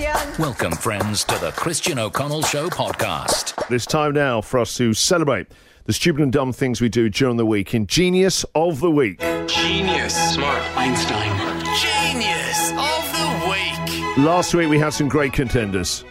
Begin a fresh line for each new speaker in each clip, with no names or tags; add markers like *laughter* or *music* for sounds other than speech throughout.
Christian.
Welcome, friends, to the Christian O'Connell Show podcast.
It's time now for us to celebrate the stupid and dumb things we do during the week in Genius of the Week.
Genius. Smart. Einstein.
Genius of the week.
Last week we had some great contenders.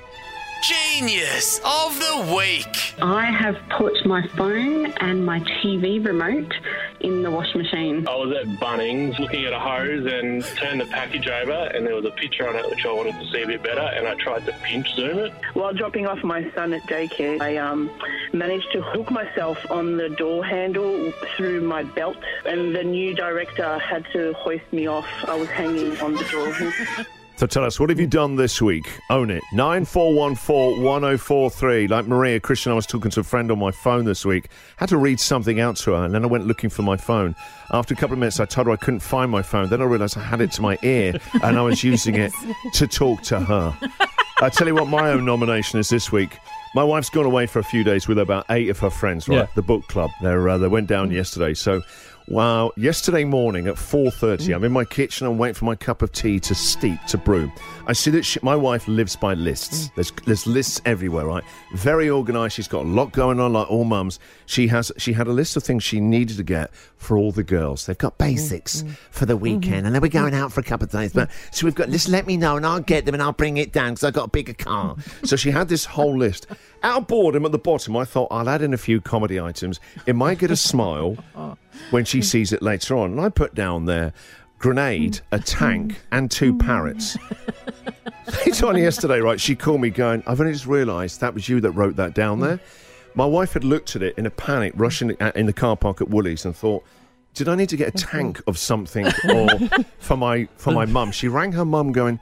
Genius of the week.
I have put my phone and my TV remote in the wash machine.
I was at Bunnings looking at a hose and turned the package over, and there was a picture on it which I wanted to see a bit better, and I tried to pinch zoom it.
While dropping off my son at daycare, I um, managed to hook myself on the door handle through my belt, and the new director had to hoist me off. I was hanging on the door hook. *laughs*
So tell us, what have you done this week? Own it. 9414-1043. Like Maria Christian, I was talking to a friend on my phone this week. Had to read something out to her, and then I went looking for my phone. After a couple of minutes, I told her I couldn't find my phone. Then I realised I had it to my ear, *laughs* and I was using it to talk to her. I tell you what, my own nomination is this week. My wife's gone away for a few days with about eight of her friends, right?
Yeah.
The book club. They're, uh, they went down yesterday. So, wow, yesterday morning at 4.30, mm. I'm in my kitchen. I'm waiting for my cup of tea to steep, to brew. I see that she, my wife lives by lists. Mm. There's, there's lists everywhere, right? Very organised. She's got a lot going on, like all mums. She has. She had a list of things she needed to get for all the girls. They've got basics mm-hmm. for the weekend, mm-hmm. and then we're going mm. out for a couple of days. But so we've got. Just let me know, and I'll get them, and I'll bring it down because I've got a bigger car. *laughs* so she had this whole list. Out of boredom at the bottom, I thought I'll add in a few comedy items. It might get a smile *laughs* oh. When she sees it later on. And I put down there grenade, a tank, and two parrots. *laughs* Later on yesterday, right, she called me going, I've only just realised that was you that wrote that down there. My wife had looked at it in a panic, rushing in the car park at Woolies, and thought, did I need to get a tank of something or *laughs* for my for my mum? She rang her mum going,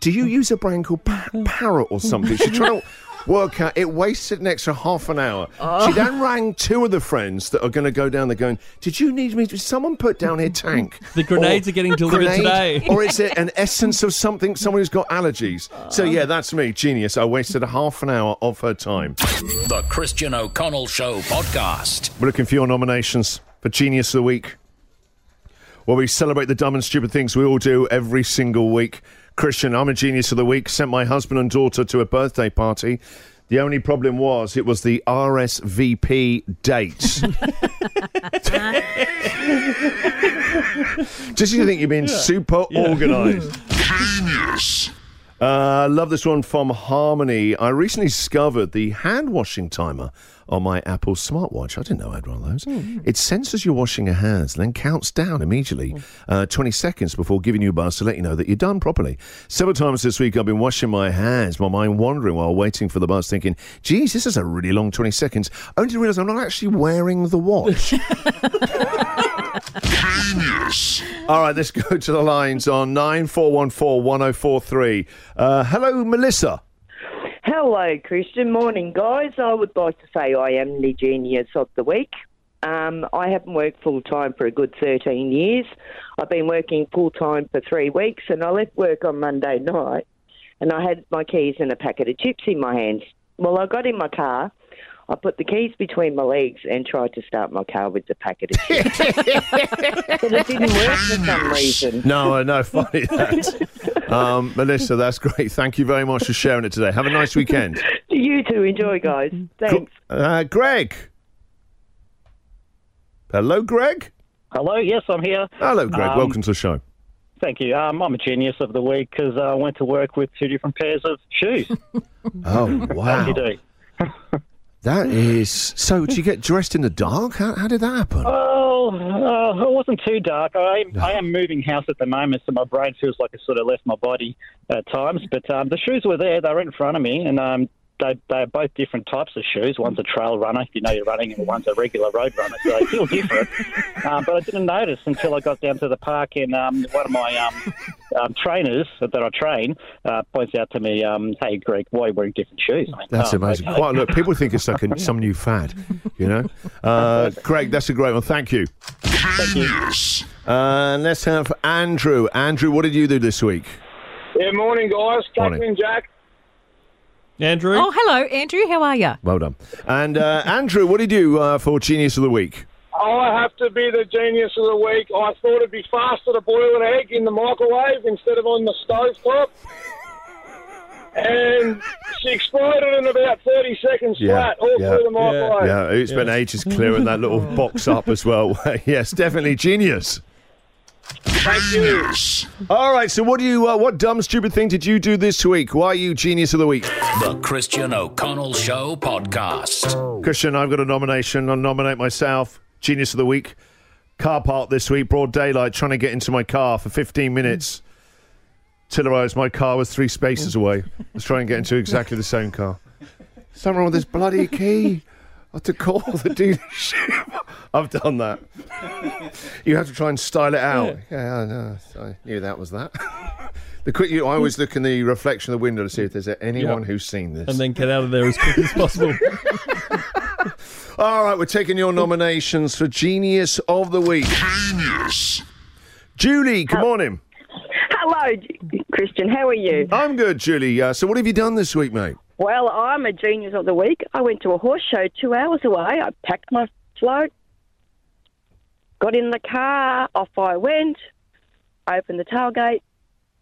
do you use a brand called pa- Parrot or something? She tried to work out. It wasted an extra half an hour. She oh. then rang two of the friends that are going to go down there going, did you need me? Did someone put down here tank? *laughs*
The grenades are getting delivered today.
Or is it an essence of something, someone who's got allergies? So oh. yeah, that's me, genius. I wasted a half an hour of her time.
The Christian O'Connell Show podcast.
We're looking for your nominations for Genius of the Week. Where we celebrate the dumb and stupid things we all do every single week. Christian, I'm a Genius of the Week. Sent my husband and daughter to a birthday party. The only problem was it was the RSVP date. *laughs* Just you think you're being super organised. Uh, love this one from Harmony. I recently discovered the hand washing timer on my Apple smartwatch. I didn't know I had one of those. It senses you're washing your hands and then counts down immediately, uh, 20 seconds before giving you a buzz to let you know that you're done properly. Several times this week I've been washing my hands, my mind wandering while waiting for the buzz, thinking, geez, this is a really long 20 seconds. Only to realise I'm not actually wearing the watch. *laughs* All right, let's go to the lines on 9414 1043. Uh, hello, Melissa.
Hello, Christian. Morning, guys. I would like to say I am the genius of the week. Um, I haven't worked full time for a good 13 years. I've been working full time for three weeks, and I left work on Monday night, and I had my keys and a packet of chips in my hands. Well, I got in my car. I put the keys between my legs and tried to start my car with the packet of chips. *laughs* but it didn't work for some reason.
No, I know, funny *laughs* that. Um, Melissa, that's great. Thank you very much for sharing it today. Have a nice weekend. *laughs*
You too. Enjoy, guys. Thanks.
Uh, Greg. Hello, Greg.
Hello, yes, I'm here.
Hello, Greg.
Um,
Welcome to the show.
Thank you. Um, I'm a genius of the week because I went to work with two different pairs of shoes.
Oh,
How
wow.
Do you do?
That is. So, did you get dressed in the dark? How, how did that happen?
Oh, uh, it wasn't too dark. I, I am moving house at the moment, so my brain feels like it's sort of left my body at times. But um, the shoes were there; they were in front of me, and um, they they're both different types of shoes. One's a trail runner, if you know you're running, and one's a regular road runner. So they feel different. *laughs* um, but I didn't notice until I got down to the park, and um, one of my um, um, trainers that I train uh, points out to me, um, "Hey, Greg, why are you wearing different shoes?" I went,
That's
"Oh,
amazing.
okay."
Quite, look, people think it's like a, *laughs* some new fad, you know? Uh, *laughs* Greg, that's a great one. Thank you.
Thank you.
Uh, let's have Andrew. Andrew, what did you do this week?
Yeah, morning, guys.
Morning.
Catherine, Jack.
Andrew?
Oh, hello, Andrew. How are you?
Well done. And uh, *laughs* Andrew, what did you do uh, for Genius of the Week?
I have to be the genius of the week. I thought it'd be faster to boil an egg in the microwave instead of on the stove top.
and she exploded in about 30 seconds
Yeah,
flat all
yeah.
through the microwave.
Yeah, it's been ages clearing that little *laughs* box up as well. *laughs* yes, definitely genius.
Thank you.
All right, so what do you? Uh, what dumb, stupid thing did you do this week? Why are you genius of the week?
The Christian O'Connell Show podcast.
Christian, I've got a nomination. I'll nominate myself. Genius of the week. Car park this week, broad daylight, trying to get into my car for 15 hmm. minutes. Till I realised my car was three spaces away. I was trying to get into exactly the same car. Something wrong with this bloody key. I had to call the *laughs* dealership. I've done that. You have to try and style it out. Yeah, I know. I knew that was that. *laughs* The quick, you, I always look in the reflection of the window to see if there's anyone
Yep.
who's seen this.
And then get out of there as quick as possible. *laughs*
All right, we're taking your nominations for Genius of the Week. Genius. Julie, good morning.
Hello, Christian. How are you?
I'm good, Julie. Uh, so, what have you done this week, mate?
Well, I'm a genius of the week. I went to a horse show two hours away. I packed my float, got in the car, off I went, opened the tailgate,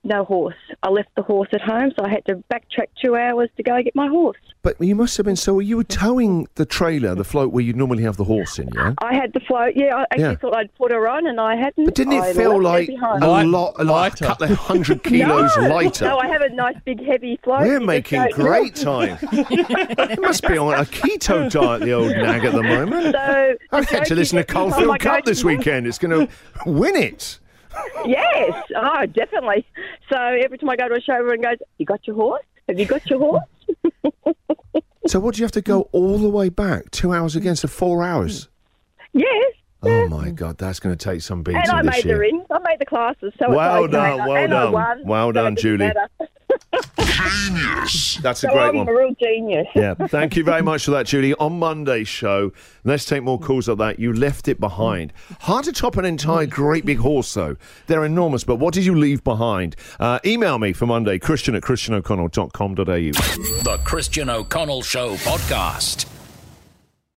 no horse. I left the horse at home, so I had to backtrack two hours to go get my horse.
But you must have been so. You were towing the trailer, the float where you normally have the horse in, yeah?
I had the float. Yeah, I actually
Yeah.
thought I'd put her on, and I hadn't.
But didn't it
I
feel like
behind.
a lot, like a couple of hundred *laughs* kilos
no,
lighter?
No, I have a nice big heavy float.
We're making great time. *laughs* you must be on a keto diet, the old nag at the moment.
So,
I get to listen to Caulfield oh Cup this weekend. It's going to win it.
Yes, oh, definitely. So every time I go to a show, everyone goes, "You got your horse? Have you got your horse?" *laughs*
So, what do you have to go all the way back? Two hours again, so four hours.
Yes.
Oh my God, that's going to take some beating
And I made
year.
the rings. I made the classes. So
Well
it's okay.
done, well done.
won,
Well
so
done,
doesn't
Julie.
matter.
That's a
So
great
I'm
one.
a real genius.
Yeah, thank you very much for that, Julie. On Monday's show, let's take more calls like that. You left it behind. Hard to top an entire great big horse, though. They're enormous, but what did you leave behind? Uh, email me for Monday, christian at christianoconnell.com.au.
The Christian O'Connell Show podcast.